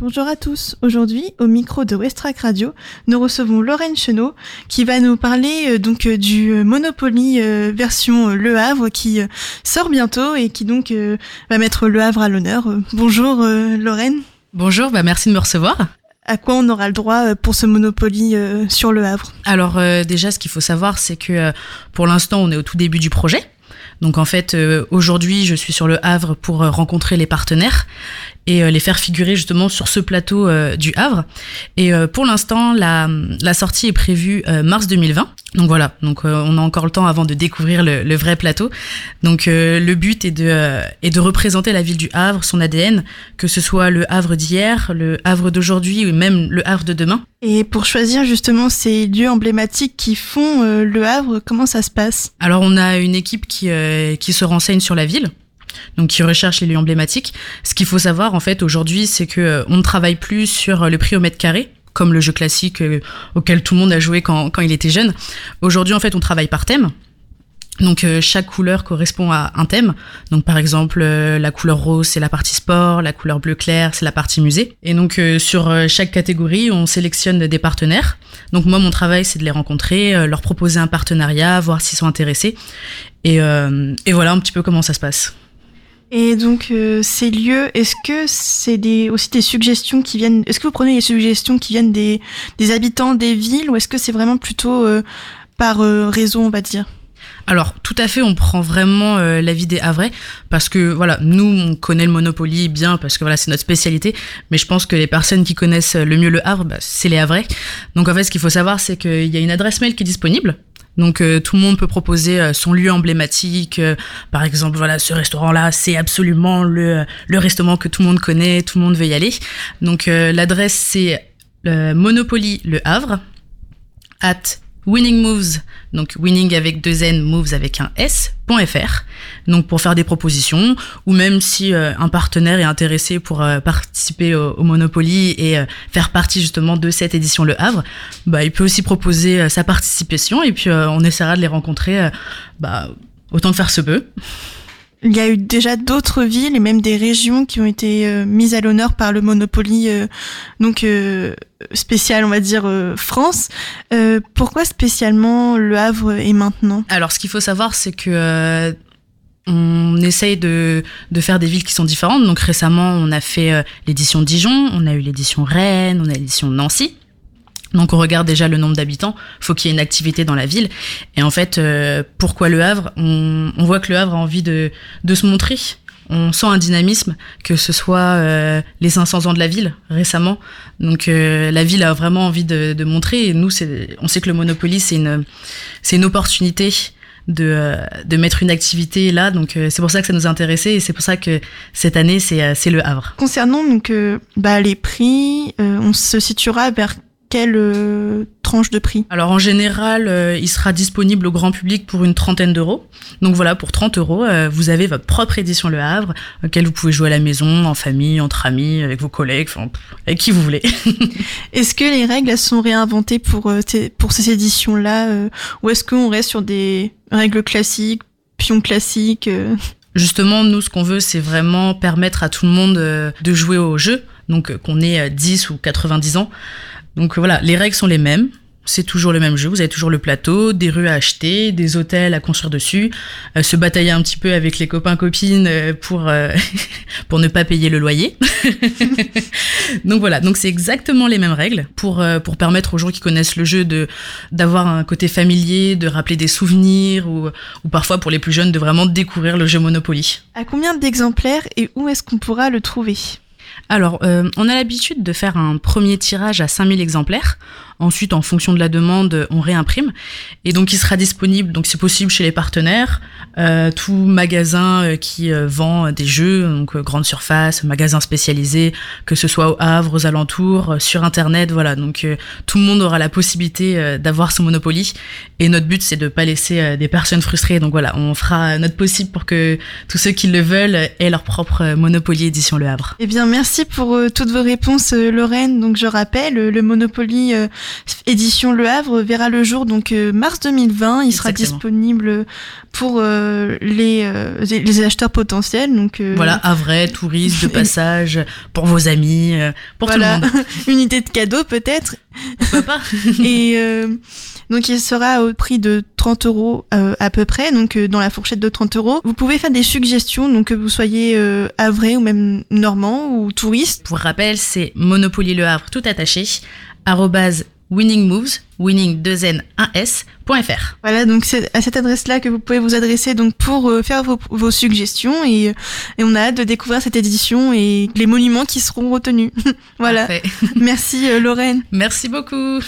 Bonjour à tous. Aujourd'hui, au micro de Westrack Radio, nous recevons Lorraine Chenot qui va nous parler euh, donc euh, du euh, Monopoly version Le Havre qui sort bientôt et qui donc va mettre Le Havre à l'honneur. bonjour Lorraine. Bonjour, bah merci de me recevoir. À quoi on aura le droit pour ce Monopoly sur Le Havre? Alors déjà, ce qu'il faut savoir, c'est que pour l'instant, on est au tout début du projet. Donc en fait, aujourd'hui, je suis sur le Havre pour rencontrer les partenaires et euh, les faire figurer justement sur ce plateau euh, du Havre. Et euh, pour l'instant, la, la sortie est prévue mars 2020. Donc voilà, donc on a encore le temps avant de découvrir le, le vrai plateau. Donc le but est de, est de représenter la ville du Havre, son ADN, que ce soit le Havre d'hier, le Havre d'aujourd'hui ou même le Havre de demain. Et pour choisir justement ces lieux emblématiques qui font le Havre, comment ça se passe? Alors on a une équipe qui, qui se renseigne sur la ville donc qui recherche les lieux emblématiques. Ce qu'il faut savoir en fait aujourd'hui, c'est que euh, on ne travaille plus sur le prix au mètre carré comme le jeu classique euh, auquel tout le monde a joué quand, quand il était jeune. Aujourd'hui en fait, on travaille par thème. Donc euh, chaque couleur correspond à un thème. Donc par exemple la couleur rose c'est la partie sport, la couleur bleu clair c'est la partie musée. Et donc sur chaque catégorie on sélectionne des partenaires. Donc moi mon travail c'est de les rencontrer, leur proposer un partenariat, voir s'ils sont intéressés. Et, et voilà un petit peu comment ça se passe. Et donc euh, ces lieux, est-ce que c'est des, aussi des suggestions qui viennent Est-ce que vous prenez les suggestions qui viennent des, des habitants des villes ou est-ce que c'est vraiment plutôt euh, par euh, réseau, on va dire? Alors tout à fait, on prend vraiment l'avis des Havrais parce que voilà, nous on connaît le Monopoly bien parce que voilà c'est notre spécialité, mais je pense que les personnes qui connaissent le mieux le Havre, bah, c'est les Havrais. Donc en fait, ce qu'il faut savoir, c'est qu'il y a une adresse mail qui est disponible donc euh, tout le monde peut proposer euh, son lieu emblématique. Euh, par exemple, voilà, ce restaurant-là, c'est absolument le, le restaurant que tout le monde connaît, tout le monde veut y aller. Donc l'adresse c'est Monopoly Le Havre at Winning Moves, donc winning avec deux N, moves avec un S.fr, donc pour faire des propositions, ou même si euh, un partenaire est intéressé pour euh, participer au, Monopoly et euh, faire partie justement de cette édition Le Havre, bah, il peut aussi proposer sa participation et puis on essaiera de les rencontrer bah, autant de faire ce peut. Il y a eu déjà d'autres villes et même des régions qui ont été euh, mises à l'honneur par le Monopoly, euh, donc euh, spécial, on va dire France. pourquoi spécialement Le Havre et maintenant? Alors, ce qu'il faut savoir, c'est que on essaye de, de, faire des villes qui sont différentes. Donc récemment, on a fait l'édition Dijon, on a eu l'édition Rennes, on a l'édition Nancy. Donc on regarde déjà le nombre d'habitants, faut qu'il y ait une activité dans la ville. Et en fait, euh, pourquoi le Havre? On, on, voit que le Havre a envie de, de se montrer. On sent un dynamisme, que ce soit euh, les 500 ans de la ville récemment. Donc euh, la ville a vraiment envie de, de montrer. Et nous, on sait que le Monopoly, c'est une, une opportunité de, de mettre une activité là. Donc c'est pour ça que ça nous a intéressé et c'est pour ça que cette année, c'est, c'est le Havre. Concernant donc bah, les prix, on se situera vers quelle euh, tranche de prix? Alors en général, euh, il sera disponible au grand public pour une trentaine d'euros. Donc voilà, pour 30 euros, euh, vous avez votre propre édition Le Havre, auquel vous pouvez jouer à la maison, en famille, entre amis, avec vos collègues, enfin, avec qui vous voulez. est-ce que les règles elles sont réinventées pour, pour ces éditions-là Ou est-ce qu'on reste sur des règles classiques, pions classiques Justement, nous, ce qu'on veut, c'est vraiment permettre à tout le monde de jouer au jeu, donc qu'on ait 10 ou 90 ans. Donc voilà, les règles sont les mêmes. C'est toujours le même jeu. Vous avez toujours le plateau, des rues à acheter, des hôtels à construire dessus, euh, se batailler un petit peu avec les copains copines euh, pour euh, pour ne pas payer le loyer. donc voilà, donc c'est exactement les mêmes règles pour pour permettre aux gens qui connaissent le jeu de d'avoir un côté familier, de rappeler des souvenirs ou ou parfois pour les plus jeunes de vraiment découvrir le jeu Monopoly. À combien d'exemplaires et où est-ce qu'on pourra le trouver? Alors, euh, on a l'habitude de faire un premier tirage à 5000 exemplaires. Ensuite, en fonction de la demande, on réimprime. Et donc, il sera disponible, donc c'est possible chez les partenaires, euh, tout magasin euh, qui vend des jeux, donc grande surface, magasin spécialisé, que ce soit au Havre, aux alentours, sur Internet, voilà. Donc, tout le monde aura la possibilité d'avoir ce Monopoly. Et notre but, c'est de pas laisser des personnes frustrées. Donc voilà, on fera notre possible pour que tous ceux qui le veulent aient leur propre Monopoly édition Le Havre. Eh Merci pour euh, toutes vos réponses, euh, Lorraine. Donc, je rappelle, le Monopoly édition Le Havre verra le jour donc mars 2020. Il sera disponible pour les, les acheteurs potentiels. Donc voilà, Havre, touristes de passage, pour vos amis, pour tout le monde. Une idée de cadeau peut-être. Pourquoi pas Et donc il sera au prix de 30 euros euh, à peu près, donc euh, dans la fourchette de 30 euros. Vous pouvez faire des suggestions, donc que vous soyez euh, havrais ou même normand ou touriste. Pour rappel, c'est Monopoly Le Havre tout attaché, arrobase Winning Moves, winning 2 n 1 s.fr. Voilà, donc c'est à cette adresse-là que vous pouvez vous adresser donc pour euh, faire vos, vos suggestions et, et, on a hâte de découvrir cette édition et les monuments qui seront retenus. voilà. Merci Lorraine. Merci beaucoup.